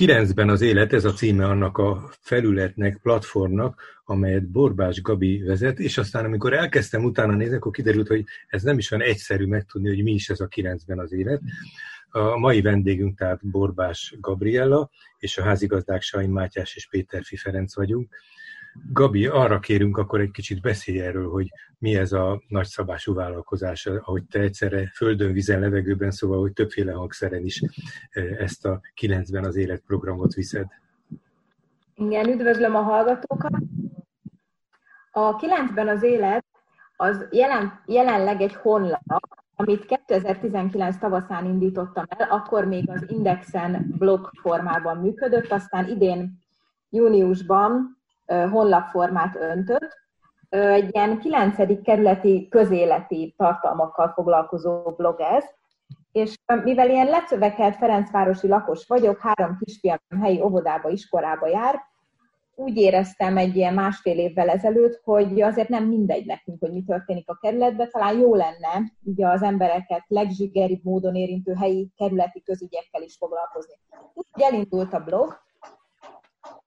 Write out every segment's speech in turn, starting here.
Kilencben az élet, ez a címe annak a felületnek, platformnak, amelyet Borbás Gabi vezet, és aztán amikor elkezdtem utána nézni, akkor kiderült, hogy ez nem is olyan egyszerű megtudni, hogy mi is ez a kilencben az élet. A mai vendégünk tehát Borbás Gabriella, és a házigazdák Sain Mátyás és Péter Ferenc vagyunk. Gabi, arra kérünk akkor egy kicsit beszélj erről, hogy mi ez a nagyszabású vállalkozás, ahogy te egyszerre földön, vízen, levegőben, szóval, hogy többféle hangszeren is eh, ezt a kilencben az életprogramot viszed. Igen, üdvözlöm a hallgatókat. A kilencben az élet az jelen, jelenleg egy honlap, amit 2019 tavaszán indítottam el, akkor még az Indexen blog formában működött, aztán idén júniusban honlapformát öntött. Egy ilyen 9. kerületi közéleti tartalmakkal foglalkozó blog ez, és mivel ilyen lecövekelt Ferencvárosi lakos vagyok, három kisfiam helyi óvodába, iskolába jár, úgy éreztem egy ilyen másfél évvel ezelőtt, hogy azért nem mindegy nekünk, hogy mi történik a kerületben, talán jó lenne így az embereket legzsigeribb módon érintő helyi kerületi közügyekkel is foglalkozni. Úgy elindult a blog,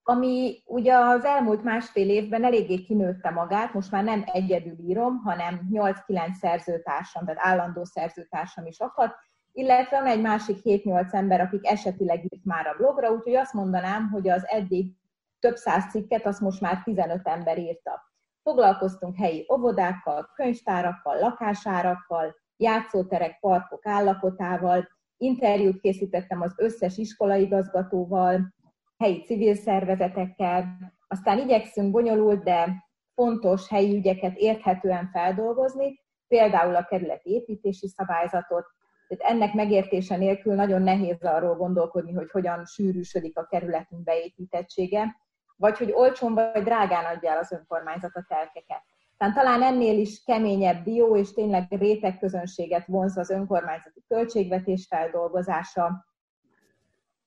ami ugye az elmúlt másfél évben eléggé kinőtte magát, most már nem egyedül írom, hanem 8-9 szerzőtársam, tehát állandó szerzőtársam is akad, illetve van egy másik 7-8 ember, akik esetileg írt már a blogra, úgyhogy azt mondanám, hogy az eddig több száz cikket, azt most már 15 ember írta. Foglalkoztunk helyi óvodákkal, könyvtárakkal, lakásárakkal, játszóterek, parkok állapotával, interjút készítettem az összes iskolaigazgatóval, helyi civil szervezetekkel, aztán igyekszünk bonyolult, de fontos helyi ügyeket érthetően feldolgozni, például a kerületi építési szabályzatot, tehát ennek megértése nélkül nagyon nehéz arról gondolkodni, hogy hogyan sűrűsödik a kerületünk beépítettsége, vagy hogy olcsón vagy drágán adja el az önkormányzat a telkeket. Tehát talán ennél is keményebb dió, és tényleg réteg közönséget vonz az önkormányzati költségvetés feldolgozása,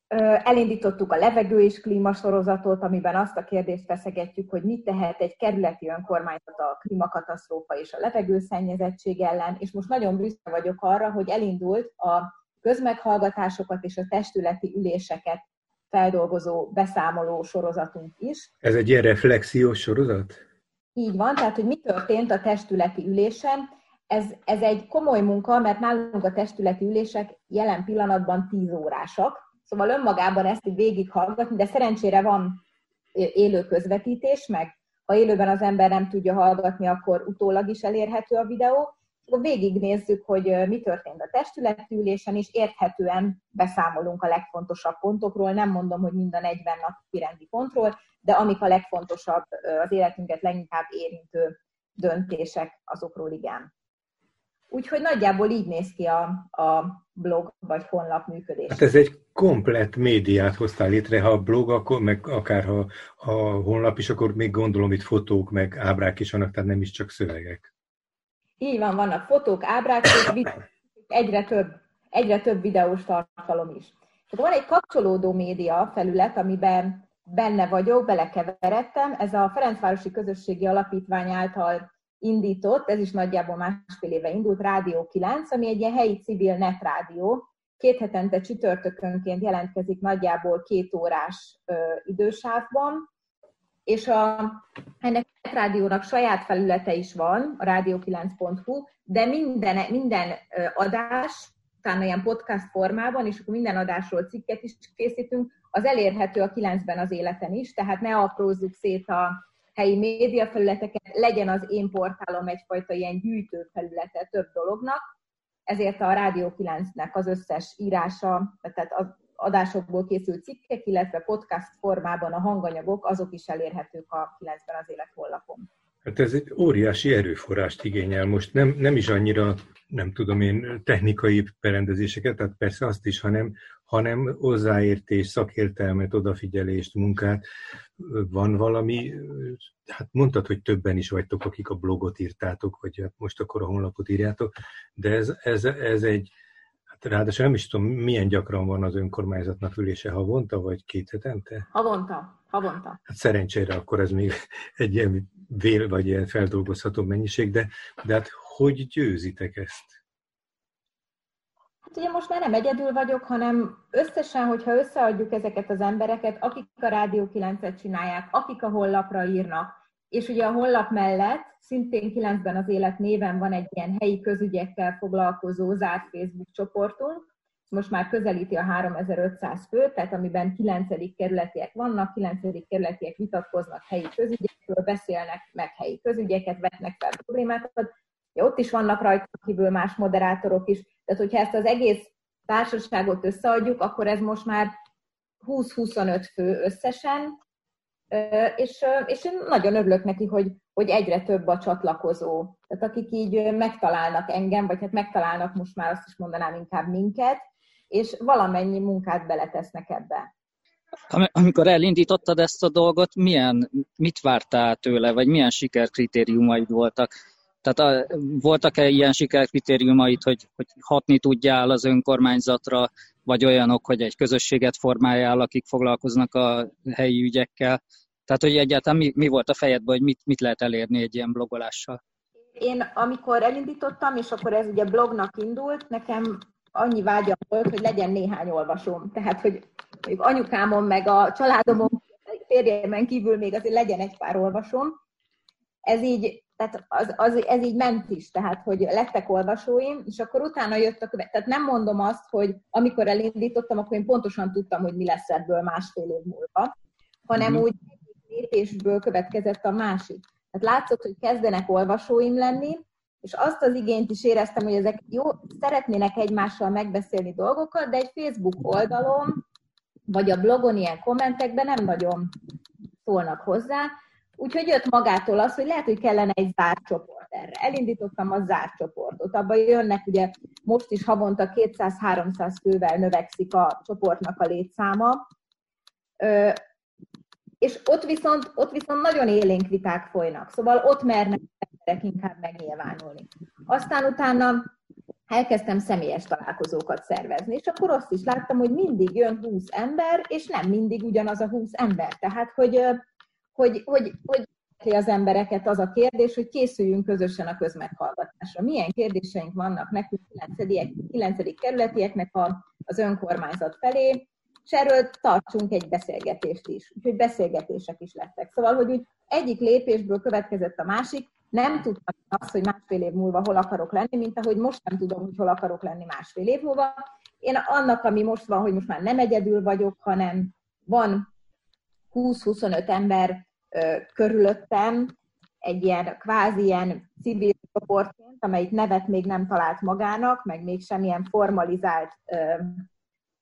Elindítottuk a levegő és klímasorozatot, amiben azt a kérdést feszegetjük, hogy mit tehet egy kerületi önkormányzat a klímakatasztrófa és a levegőszennyezettség ellen, és most nagyon büszke vagyok arra, hogy elindult a közmeghallgatásokat és a testületi üléseket feldolgozó beszámoló sorozatunk is. Ez egy ilyen reflexiós sorozat? Így van, tehát hogy mi történt a testületi ülésen, ez, ez egy komoly munka, mert nálunk a testületi ülések jelen pillanatban 10 órásak, Szóval önmagában ezt így végighallgatni, de szerencsére van élő közvetítés, meg ha élőben az ember nem tudja hallgatni, akkor utólag is elérhető a videó. Akkor végignézzük, hogy mi történt a testületülésen, és érthetően beszámolunk a legfontosabb pontokról. Nem mondom, hogy mind a 40 napi rendi pontról, de amik a legfontosabb, az életünket leginkább érintő döntések, azokról igen. Úgyhogy nagyjából így néz ki a, a blog vagy honlap működés. Hát ez egy komplet médiát hoztál létre, ha a blog, akkor, meg akár ha a honlap is, akkor még gondolom itt fotók, meg ábrák is vannak, tehát nem is csak szövegek. Így van, vannak fotók, ábrák, és egyre több, egyre több videós tartalom is. Tehát van egy kapcsolódó média felület, amiben benne vagyok, belekeveredtem. Ez a Ferencvárosi Közösségi Alapítvány által indított, ez is nagyjából másfél éve indult, Rádió 9, ami egy ilyen helyi civil netrádió. Két hetente csütörtökönként jelentkezik nagyjából két órás ö, idősávban, és a, ennek a netrádiónak saját felülete is van, a rádió9.hu, de minden, minden adás, utána ilyen podcast formában, és akkor minden adásról cikket is készítünk, az elérhető a 9-ben az életen is, tehát ne aprózzuk szét a helyi médiafelületeket, legyen az én portálom egyfajta ilyen gyűjtő felülete több dolognak, ezért a Rádió 9-nek az összes írása, tehát az adásokból készült cikkek, illetve podcast formában a hanganyagok, azok is elérhetők a 9-ben az élet honlapon. Hát ez egy óriási erőforrást igényel. Most nem, nem is annyira, nem tudom én, technikai berendezéseket, tehát persze azt is, hanem, hanem hozzáértés, szakértelmet, odafigyelést, munkát. Van valami, hát mondtad, hogy többen is vagytok, akik a blogot írtátok, vagy hát most akkor a honlapot írjátok, de ez, ez, ez egy, hát ráadásul nem is tudom, milyen gyakran van az önkormányzatnak ülése, havonta, vagy két hetente? Havonta, havonta. Hát szerencsére akkor ez még egy ilyen vél, vagy ilyen feldolgozható mennyiség, de, de hát hogy győzitek ezt? ugye most már nem egyedül vagyok, hanem összesen, hogyha összeadjuk ezeket az embereket, akik a Rádió 9-et csinálják, akik a honlapra írnak, és ugye a honlap mellett szintén 9-ben az élet néven van egy ilyen helyi közügyekkel foglalkozó zárt Facebook csoportunk, most már közelíti a 3500 főt, tehát amiben 9. kerületiek vannak, 9. kerületiek vitatkoznak helyi közügyekről, beszélnek meg helyi közügyeket, vetnek fel problémákat. Ja, ott is vannak rajta kívül más moderátorok is, tehát hogyha ezt az egész társaságot összeadjuk, akkor ez most már 20-25 fő összesen, és, és én nagyon örülök neki, hogy, hogy egyre több a csatlakozó. Tehát akik így megtalálnak engem, vagy hát megtalálnak most már azt is mondanám inkább minket, és valamennyi munkát beletesznek ebbe. Amikor elindítottad ezt a dolgot, milyen, mit vártál tőle, vagy milyen sikerkritériumaid voltak? Tehát a, voltak-e ilyen sikerkritériumaid, hogy, hogy hatni tudjál az önkormányzatra, vagy olyanok, hogy egy közösséget formáljál, akik foglalkoznak a helyi ügyekkel? Tehát, hogy egyáltalán mi, mi volt a fejedben, hogy mit, mit lehet elérni egy ilyen blogolással? Én amikor elindítottam, és akkor ez ugye blognak indult, nekem annyi vágyam volt, hogy legyen néhány olvasom. Tehát, hogy mondjuk anyukámon, meg a családomon, férjemen kívül még azért legyen egy pár olvasom. Ez így, tehát az, az, ez így ment is, tehát, hogy lettek olvasóim, és akkor utána jött a követ. Tehát nem mondom azt, hogy amikor elindítottam, akkor én pontosan tudtam, hogy mi lesz ebből másfél év múlva, hanem mm-hmm. úgy lépésből következett a másik. Tehát látszott, hogy kezdenek olvasóim lenni, és azt az igényt is éreztem, hogy ezek jó, szeretnének egymással megbeszélni dolgokat, de egy Facebook oldalon, vagy a blogon ilyen kommentekben nem nagyon szólnak hozzá, Úgyhogy jött magától az, hogy lehet, hogy kellene egy zárt csoport erre. Elindítottam a zárt csoportot. Abban jönnek, ugye most is havonta 200-300 fővel növekszik a csoportnak a létszáma. És ott viszont, ott viszont nagyon élénk viták folynak. Szóval ott mernek emberek inkább megnyilvánulni. Aztán utána elkezdtem személyes találkozókat szervezni, és akkor azt is láttam, hogy mindig jön 20 ember, és nem mindig ugyanaz a 20 ember. Tehát, hogy, hogy, hogy, hogy az embereket az a kérdés, hogy készüljünk közösen a közmeghallgatásra. Milyen kérdéseink vannak nekünk 9. 9. kerületieknek a, az önkormányzat felé, és erről tartsunk egy beszélgetést is. Úgyhogy beszélgetések is lettek. Szóval, hogy úgy egyik lépésből következett a másik, nem tudtam azt, hogy másfél év múlva hol akarok lenni, mint ahogy most nem tudom, hogy hol akarok lenni másfél év múlva. Én annak, ami most van, hogy most már nem egyedül vagyok, hanem van 20-25 ember ö, körülöttem, egy ilyen kvázi ilyen civil csoportként, amelyik nevet még nem talált magának, meg még semmilyen formalizált ö,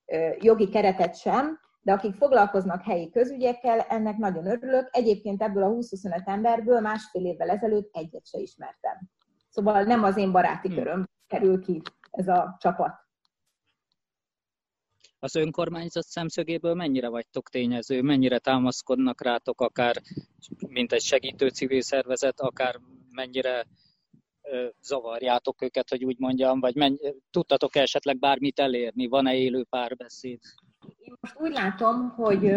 ö, jogi keretet sem, de akik foglalkoznak helyi közügyekkel, ennek nagyon örülök. Egyébként ebből a 20-25 emberből másfél évvel ezelőtt egyet se ismertem. Szóval nem az én baráti hmm. köröm kerül ki ez a csapat. Az önkormányzat szemszögéből mennyire vagytok tényező, mennyire támaszkodnak rátok, akár mint egy segítő civil szervezet, akár mennyire zavarjátok őket, hogy úgy mondjam, vagy menny- tudtatok esetleg bármit elérni, van-e élő párbeszéd? Én most úgy látom, hogy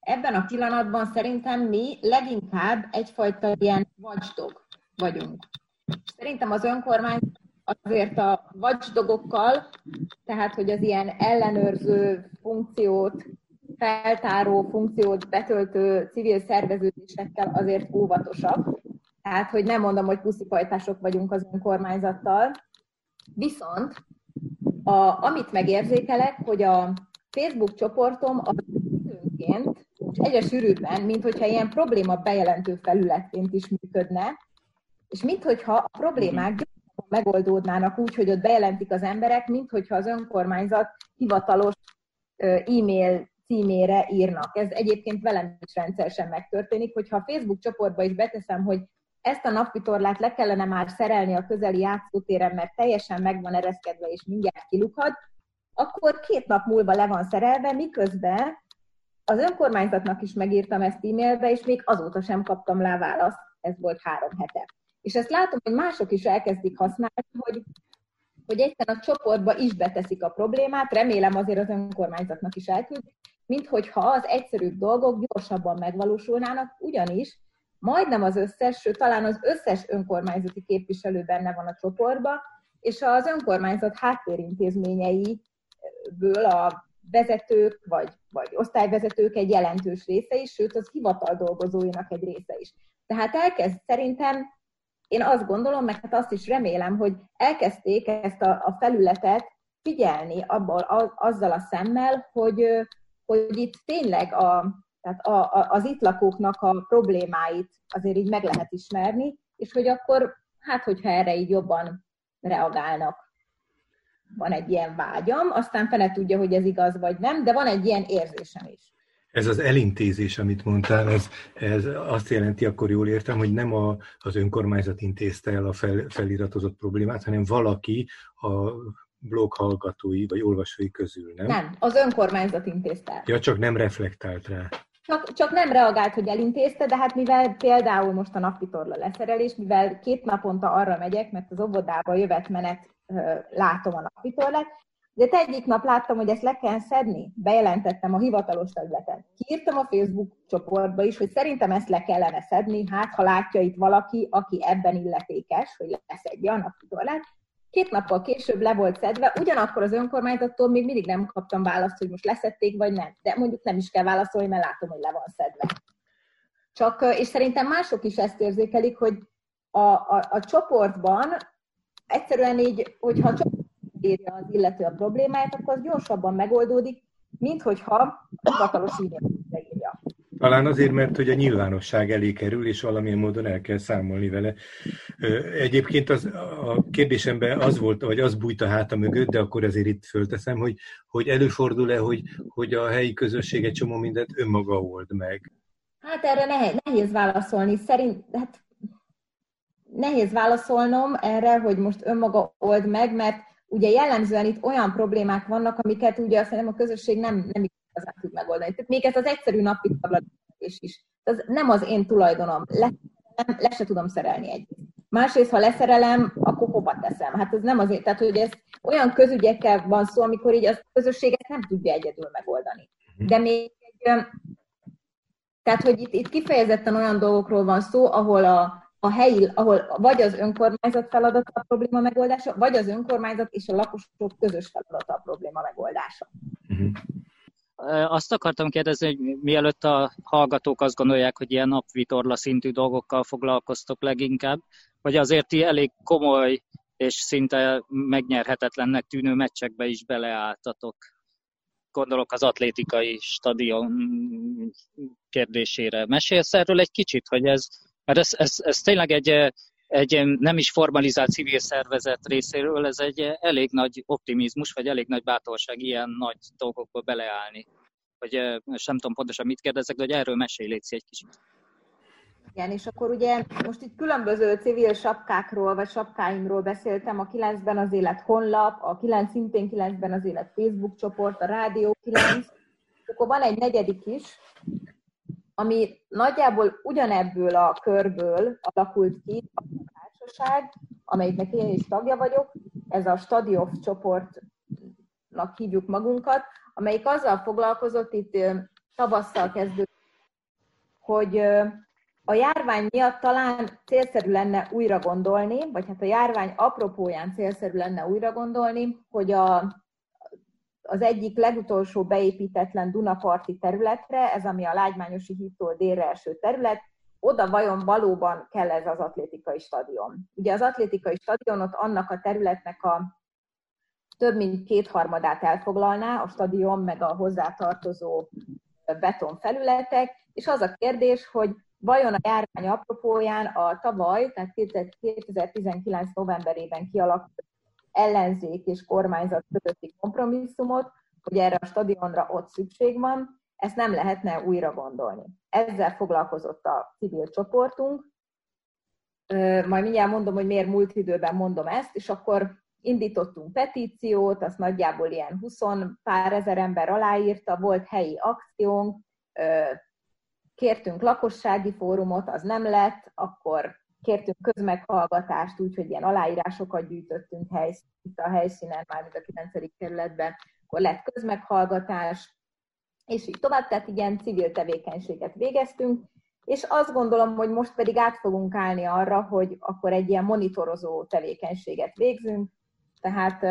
ebben a pillanatban szerintem mi leginkább egyfajta ilyen watchdog vagyunk. Szerintem az önkormány azért a watchdogokkal, tehát hogy az ilyen ellenőrző funkciót, feltáró funkciót betöltő civil szerveződésekkel azért óvatosabb. Tehát, hogy nem mondom, hogy puszipajtások vagyunk az önkormányzattal. Viszont a, amit megérzékelek, hogy a Facebook csoportom az időnként, és egyre sűrűbben, mint hogyha ilyen probléma bejelentő felületként is működne, és minthogyha a problémák gyorsabban megoldódnának úgy, hogy ott bejelentik az emberek, mint hogyha az önkormányzat hivatalos e-mail címére írnak. Ez egyébként velem is rendszeresen megtörténik, hogyha a Facebook csoportba is beteszem, hogy ezt a napvitorlát le kellene már szerelni a közeli játszótéren, mert teljesen meg van ereszkedve, és mindjárt kilukad, akkor két nap múlva le van szerelve, miközben az önkormányzatnak is megírtam ezt e-mailbe, és még azóta sem kaptam rá választ, ez volt három hete. És ezt látom, hogy mások is elkezdik használni, hogy, hogy egyszerűen a csoportba is beteszik a problémát, remélem azért az önkormányzatnak is elküldik, mint hogyha az egyszerűbb dolgok gyorsabban megvalósulnának, ugyanis majdnem az összes, sőt talán az összes önkormányzati képviselő benne van a csoportban, és az önkormányzat háttérintézményeiből a vezetők vagy, vagy osztályvezetők egy jelentős része is, sőt az hivatal dolgozóinak egy része is. Tehát elkezd szerintem, én azt gondolom, meg hát azt is remélem, hogy elkezdték ezt a, a felületet figyelni abból, a, azzal a szemmel, hogy, hogy itt tényleg a, tehát a, a, az itt lakóknak a problémáit azért így meg lehet ismerni, és hogy akkor, hát hogyha erre így jobban reagálnak. Van egy ilyen vágyam, aztán fene tudja, hogy ez igaz vagy nem, de van egy ilyen érzésem is. Ez az elintézés, amit mondtál, ez, ez azt jelenti, akkor jól értem, hogy nem a, az önkormányzat intézte el a fel, feliratozott problémát, hanem valaki a blog hallgatói vagy olvasói közül, nem? Nem, az önkormányzat intézte. Ja, csak nem reflektált rá. Csak, csak nem reagált, hogy elintézte, de hát mivel például most a napvitorla leszerelés, mivel két naponta arra megyek, mert az óvodába jövet menet látom a napvitorlát, de egyik nap láttam, hogy ezt le kell szedni, bejelentettem a hivatalos területen. Kiírtam a Facebook csoportba is, hogy szerintem ezt le kellene szedni, hát ha látja itt valaki, aki ebben illetékes, hogy leszedje a napvitorlát, Két nappal később le volt szedve, ugyanakkor az önkormányzattól még mindig nem kaptam választ, hogy most leszették, vagy nem. De mondjuk nem is kell válaszolni, mert látom, hogy le van szedve. Csak, és szerintem mások is ezt érzékelik, hogy a, a, a csoportban egyszerűen így, hogyha a csoport írja az illető a problémáját, akkor az gyorsabban megoldódik, mint hogyha hivatalos e írja. Talán azért, mert hogy a nyilvánosság elé kerül, és valamilyen módon el kell számolni vele. Egyébként az, a kérdésemben az volt, vagy az bújt a háta mögött, de akkor azért itt fölteszem, hogy, hogy előfordul-e, hogy, hogy a helyi közösség egy csomó mindent önmaga old meg? Hát erre nehéz, válaszolni. Szerint, hát nehéz válaszolnom erre, hogy most önmaga old meg, mert ugye jellemzően itt olyan problémák vannak, amiket ugye hiszem a közösség nem, nem igazán tud megoldani. Tehát még ez az egyszerű napi tablatés is. Ez nem az én tulajdonom. Le, nem, le se tudom szerelni egy. Másrészt, ha leszerelem, akkor hova teszem? Hát ez nem azért, tehát hogy ez olyan közügyekkel van szó, amikor így a közösséget nem tudja egyedül megoldani. De még egy, tehát, hogy itt, itt kifejezetten olyan dolgokról van szó, ahol a, a helyi, ahol vagy az önkormányzat feladata a probléma megoldása, vagy az önkormányzat és a lakosok közös feladata a probléma megoldása. Uh-huh. Azt akartam kérdezni, hogy mielőtt a hallgatók azt gondolják, hogy ilyen napvitorla szintű dolgokkal foglalkoztok leginkább, vagy azért ti elég komoly és szinte megnyerhetetlennek tűnő meccsekbe is beleálltatok. Gondolok az atlétikai stadion kérdésére. Mesélsz erről egy kicsit, hogy ez, mert ez, ez, ez tényleg egy egy nem is formalizált civil szervezet részéről, ez egy elég nagy optimizmus, vagy elég nagy bátorság ilyen nagy dolgokba beleállni. Vagy most nem tudom pontosan mit kérdezek, de hogy erről mesélj légy egy kicsit. Igen, és akkor ugye most itt különböző civil sapkákról, vagy sapkáimról beszéltem, a 9-ben az élet honlap, a 9 szintén 9-ben az élet Facebook csoport, a Rádió 9, akkor van egy negyedik is, ami nagyjából ugyanebből a körből alakult ki a társaság, amelyiknek én is tagja vagyok, ez a Stadioff csoportnak hívjuk magunkat, amelyik azzal foglalkozott itt tavasszal kezdődött, hogy a járvány miatt talán célszerű lenne újra gondolni, vagy hát a járvány apropóján célszerű lenne újra gondolni, hogy a az egyik legutolsó beépítetlen Dunaparti területre, ez ami a Lágymányosi hídtól délre eső terület, oda vajon valóban kell ez az atlétikai stadion. Ugye az atlétikai stadionot annak a területnek a több mint kétharmadát elfoglalná, a stadion meg a hozzátartozó betonfelületek, és az a kérdés, hogy vajon a járvány apropóján a tavaly, tehát 2019 novemberében kialakult ellenzék és kormányzat közötti kompromisszumot, hogy erre a stadionra ott szükség van, ezt nem lehetne újra gondolni. Ezzel foglalkozott a civil csoportunk. Majd mindjárt mondom, hogy miért múlt időben mondom ezt, és akkor indítottunk petíciót, azt nagyjából ilyen 20 pár ezer ember aláírta, volt helyi akciónk, kértünk lakossági fórumot, az nem lett, akkor kértünk közmeghallgatást, úgyhogy ilyen aláírásokat gyűjtöttünk helyszínt, a helyszínen, mármint a 9. kerületben, akkor lett közmeghallgatás, és így tovább, tehát ilyen civil tevékenységet végeztünk, és azt gondolom, hogy most pedig át fogunk állni arra, hogy akkor egy ilyen monitorozó tevékenységet végzünk, Tehát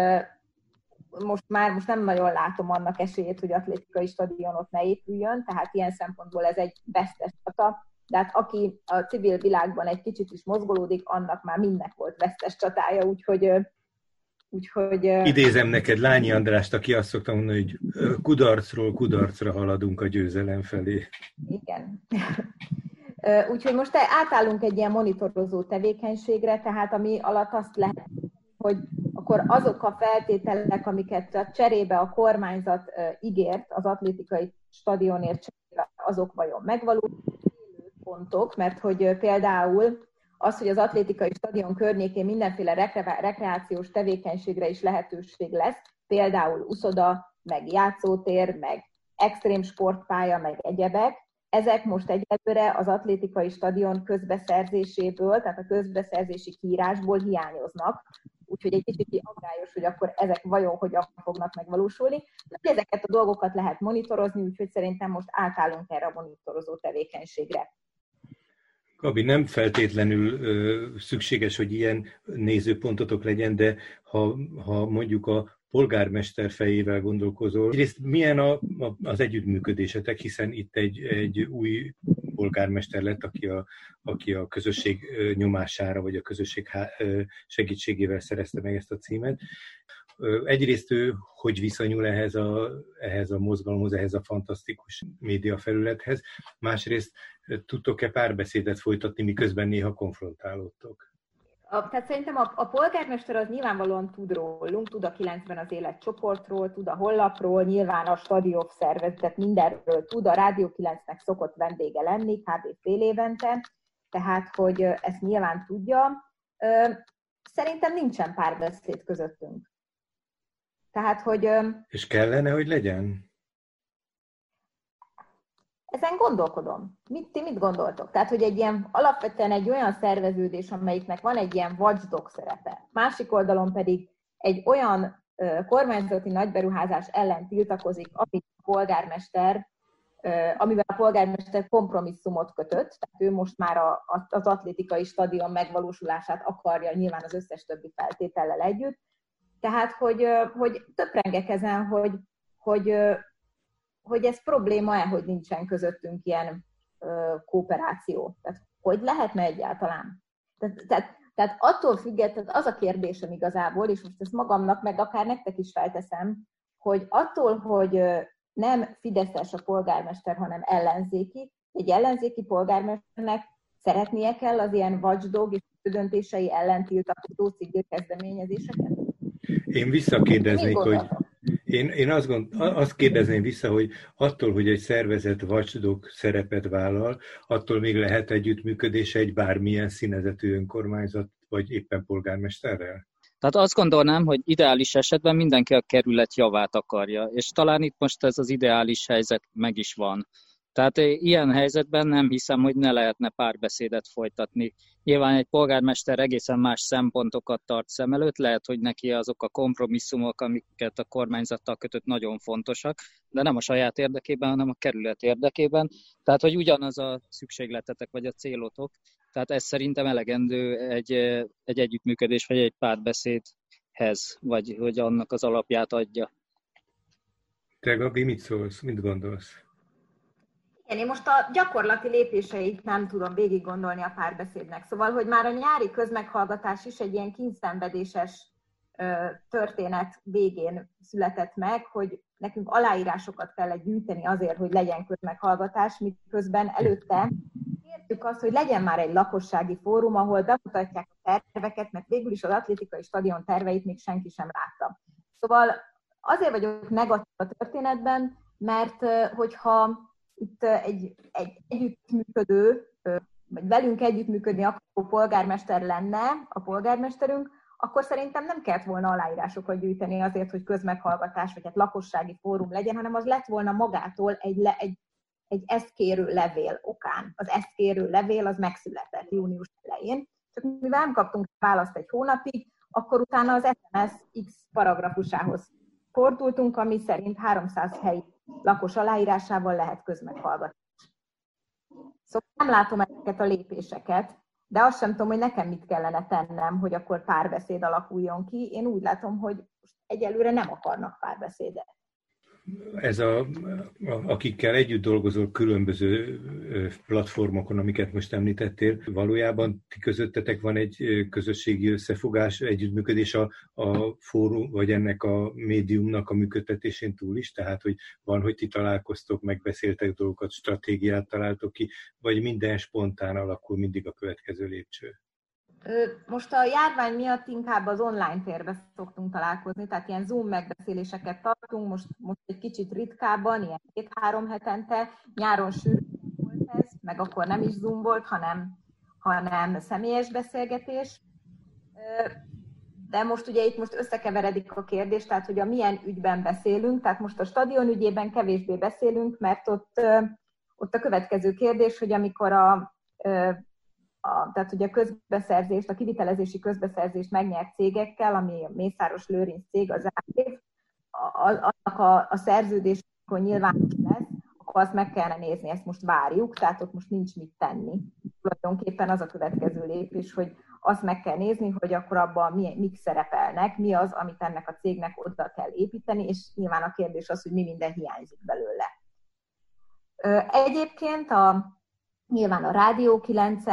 most már most nem nagyon látom annak esélyét, hogy atlétikai stadionot ne épüljön, tehát ilyen szempontból ez egy vesztes csata, de hát aki a civil világban egy kicsit is mozgolódik, annak már mindnek volt vesztes csatája, úgyhogy Úgyhogy, Idézem neked Lányi Andrást, aki azt szokta mondani, hogy kudarcról kudarcra haladunk a győzelem felé. Igen. Úgyhogy most átállunk egy ilyen monitorozó tevékenységre, tehát ami alatt azt lehet, hogy akkor azok a feltételek, amiket a cserébe a kormányzat ígért az atlétikai stadionért cserébe, azok vajon megvalósulnak pontok, mert hogy például az, hogy az atlétikai stadion környékén mindenféle rekre- rekreációs tevékenységre is lehetőség lesz, például uszoda, meg játszótér, meg extrém sportpálya, meg egyebek, ezek most egyelőre az atlétikai stadion közbeszerzéséből, tehát a közbeszerzési kiírásból hiányoznak, úgyhogy egy kicsit aggályos, hogy akkor ezek vajon hogyan fognak megvalósulni. De ezeket a dolgokat lehet monitorozni, úgyhogy szerintem most átállunk erre a monitorozó tevékenységre. Gabi, nem feltétlenül ö, szükséges, hogy ilyen nézőpontotok legyen, de ha, ha mondjuk a polgármester fejével gondolkozol, egyrészt milyen a, a, az együttműködésetek, hiszen itt egy, egy új polgármester lett, aki a, aki a közösség nyomására, vagy a közösség segítségével szerezte meg ezt a címet. Egyrészt ő hogy viszonyul ehhez a, ehhez a mozgalomhoz, ehhez a fantasztikus média felülethez, másrészt tudtok-e párbeszédet folytatni, miközben néha konfrontálódtok? A, tehát szerintem a, a polgármester az nyilvánvalóan tud rólunk, tud a 90 az élet csoportról, tud a hollapról, nyilván a stadion szervezetet mindenről tud, a Rádió 9-nek szokott vendége lenni, kb. fél évente, tehát hogy ezt nyilván tudja. Szerintem nincsen párbeszéd közöttünk. Tehát, hogy... És kellene, hogy legyen? Ezen gondolkodom. Mit, ti mit gondoltok? Tehát, hogy egy ilyen alapvetően egy olyan szerveződés, amelyiknek van egy ilyen watchdog szerepe, másik oldalon pedig egy olyan uh, kormányzati nagyberuházás ellen tiltakozik, amit a polgármester, uh, amivel a polgármester kompromisszumot kötött, tehát ő most már a, a, az atlétikai stadion megvalósulását akarja nyilván az összes többi feltétellel együtt. Tehát, hogy, hogy töprengek ezen, hogy, hogy hogy ez probléma-e, hogy nincsen közöttünk ilyen kooperáció. Tehát hogy lehetne egyáltalán? Tehát, tehát, tehát attól függetlenül az a kérdésem igazából, és most ezt magamnak, meg akár nektek is felteszem, hogy attól, hogy nem Fideszes a polgármester, hanem ellenzéki, egy ellenzéki polgármesternek szeretnie kell az ilyen watchdog és döntései ellen tiltakozó civil kezdeményezéseket? Én visszakérdeznék, hogy én, én azt, gond, azt kérdezném vissza, hogy attól, hogy egy szervezet watchdog szerepet vállal, attól még lehet együttműködése egy bármilyen színezetű önkormányzat, vagy éppen polgármesterrel? Tehát azt gondolnám, hogy ideális esetben mindenki a kerület javát akarja, és talán itt most ez az ideális helyzet meg is van. Tehát ilyen helyzetben nem hiszem, hogy ne lehetne párbeszédet folytatni. Nyilván egy polgármester egészen más szempontokat tart szem előtt, lehet, hogy neki azok a kompromisszumok, amiket a kormányzattal kötött nagyon fontosak, de nem a saját érdekében, hanem a kerület érdekében. Tehát, hogy ugyanaz a szükségletetek vagy a célotok. Tehát ez szerintem elegendő egy, egy együttműködés vagy egy párbeszédhez, vagy hogy annak az alapját adja. Te, Gabi, mit szólsz? Mit gondolsz? Igen, én most a gyakorlati lépéseit nem tudom végig gondolni a párbeszédnek. Szóval, hogy már a nyári közmeghallgatás is egy ilyen kényszenvedéses történet végén született meg, hogy nekünk aláírásokat kellett gyűjteni azért, hogy legyen közmeghallgatás, miközben előtte kértük azt, hogy legyen már egy lakossági fórum, ahol bemutatják a terveket, mert végül is az atlétikai stadion terveit még senki sem látta. Szóval azért vagyok negatív a történetben, mert hogyha itt egy, egy együttműködő, vagy velünk együttműködni akaró polgármester lenne a polgármesterünk, akkor szerintem nem kellett volna aláírásokat gyűjteni azért, hogy közmeghallgatás, vagy hát lakossági fórum legyen, hanem az lett volna magától egy, le, egy, egy ezt kérő levél okán. Az ezt kérő levél az megszületett június elején, csak mivel nem kaptunk választ egy hónapig, akkor utána az SMS X paragrafusához fordultunk, ami szerint 300 helyi lakos aláírásával lehet közmeghallgatás. Szóval nem látom ezeket a lépéseket, de azt sem tudom, hogy nekem mit kellene tennem, hogy akkor párbeszéd alakuljon ki. Én úgy látom, hogy egyelőre nem akarnak párbeszédet ez a, akikkel együtt dolgozol különböző platformokon, amiket most említettél, valójában ti közöttetek van egy közösségi összefogás, együttműködés a, a fórum, vagy ennek a médiumnak a működtetésén túl is? Tehát, hogy van, hogy ti találkoztok, megbeszéltek dolgokat, stratégiát találtok ki, vagy minden spontán alakul mindig a következő lépcső? Most a járvány miatt inkább az online térbe szoktunk találkozni, tehát ilyen Zoom megbeszéléseket tartunk, most, most egy kicsit ritkábban, ilyen két-három hetente, nyáron sűrű volt ez, meg akkor nem is Zoom volt, hanem, hanem személyes beszélgetés. De most ugye itt most összekeveredik a kérdés, tehát hogy a milyen ügyben beszélünk, tehát most a stadion ügyében kevésbé beszélünk, mert ott, ott a következő kérdés, hogy amikor a a, tehát ugye a közbeszerzést, a kivitelezési közbeszerzést megnyert cégekkel, ami a Mészáros Lőrinc cég, az AIV, annak a, a szerződés, akkor nyilvános lesz, akkor azt meg kellene nézni, ezt most várjuk, tehát ott most nincs mit tenni. Tulajdonképpen az a következő lépés, hogy azt meg kell nézni, hogy akkor abban mi, mik szerepelnek, mi az, amit ennek a cégnek oda kell építeni, és nyilván a kérdés az, hogy mi minden hiányzik belőle. Egyébként a, Nyilván a Rádió 9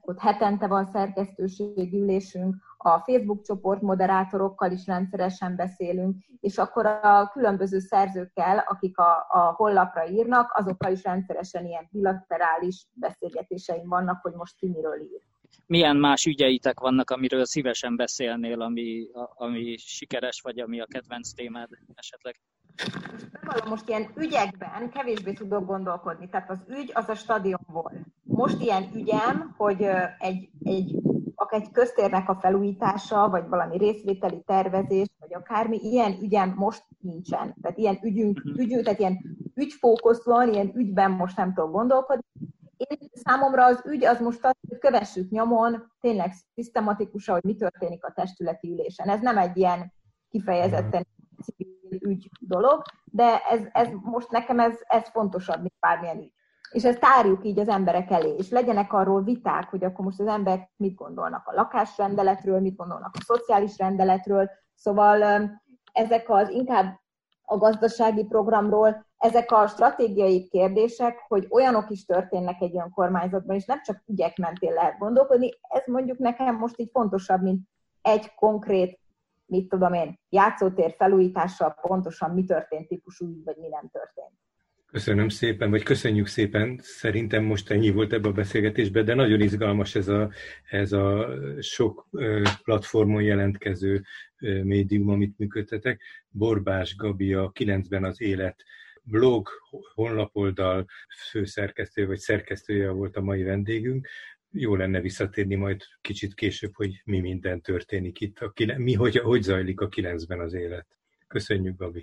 ott hetente van szerkesztőségi ülésünk, a Facebook csoport moderátorokkal is rendszeresen beszélünk, és akkor a különböző szerzőkkel, akik a, a hollapra írnak, azokkal is rendszeresen ilyen bilaterális beszélgetéseim vannak, hogy most ki miről ír. Milyen más ügyeitek vannak, amiről szívesen beszélnél, ami, ami sikeres, vagy ami a kedvenc témád esetleg? Bevallom, most ilyen ügyekben kevésbé tudok gondolkodni. Tehát az ügy az a stadion volt. Most ilyen ügyem, hogy egy, egy, akár egy köztérnek a felújítása, vagy valami részvételi tervezés, vagy akármi, ilyen ügyem most nincsen. Tehát ilyen ügyünk, mhm. ügyünk, tehát ilyen ügyfókusz van, ilyen ügyben most nem tudok gondolkodni. Én számomra az ügy az most kövessük nyomon, tényleg szisztematikusan, hogy mi történik a testületi ülésen. Ez nem egy ilyen kifejezetten civil ügy dolog, de ez, ez most nekem ez, ez fontosabb, mint bármilyen ügy. És ezt tárjuk így az emberek elé, és legyenek arról viták, hogy akkor most az emberek mit gondolnak a lakásrendeletről, mit gondolnak a szociális rendeletről, szóval ezek az inkább a gazdasági programról, ezek a stratégiai kérdések, hogy olyanok is történnek egy önkormányzatban, és nem csak ügyek mentén lehet gondolkodni, ez mondjuk nekem most így fontosabb, mint egy konkrét mit tudom én, játszótér felújítással pontosan mi történt típusú, vagy mi nem történt. Köszönöm szépen, vagy köszönjük szépen. Szerintem most ennyi volt ebbe a beszélgetésben, de nagyon izgalmas ez a, ez a sok platformon jelentkező médium, amit működtetek. Borbás Gabi a 9-ben az élet blog, honlapoldal főszerkesztője vagy szerkesztője volt a mai vendégünk jó lenne visszatérni majd kicsit később, hogy mi minden történik itt, a, mi, hogy, hogy zajlik a kilencben az élet. Köszönjük, Gabi!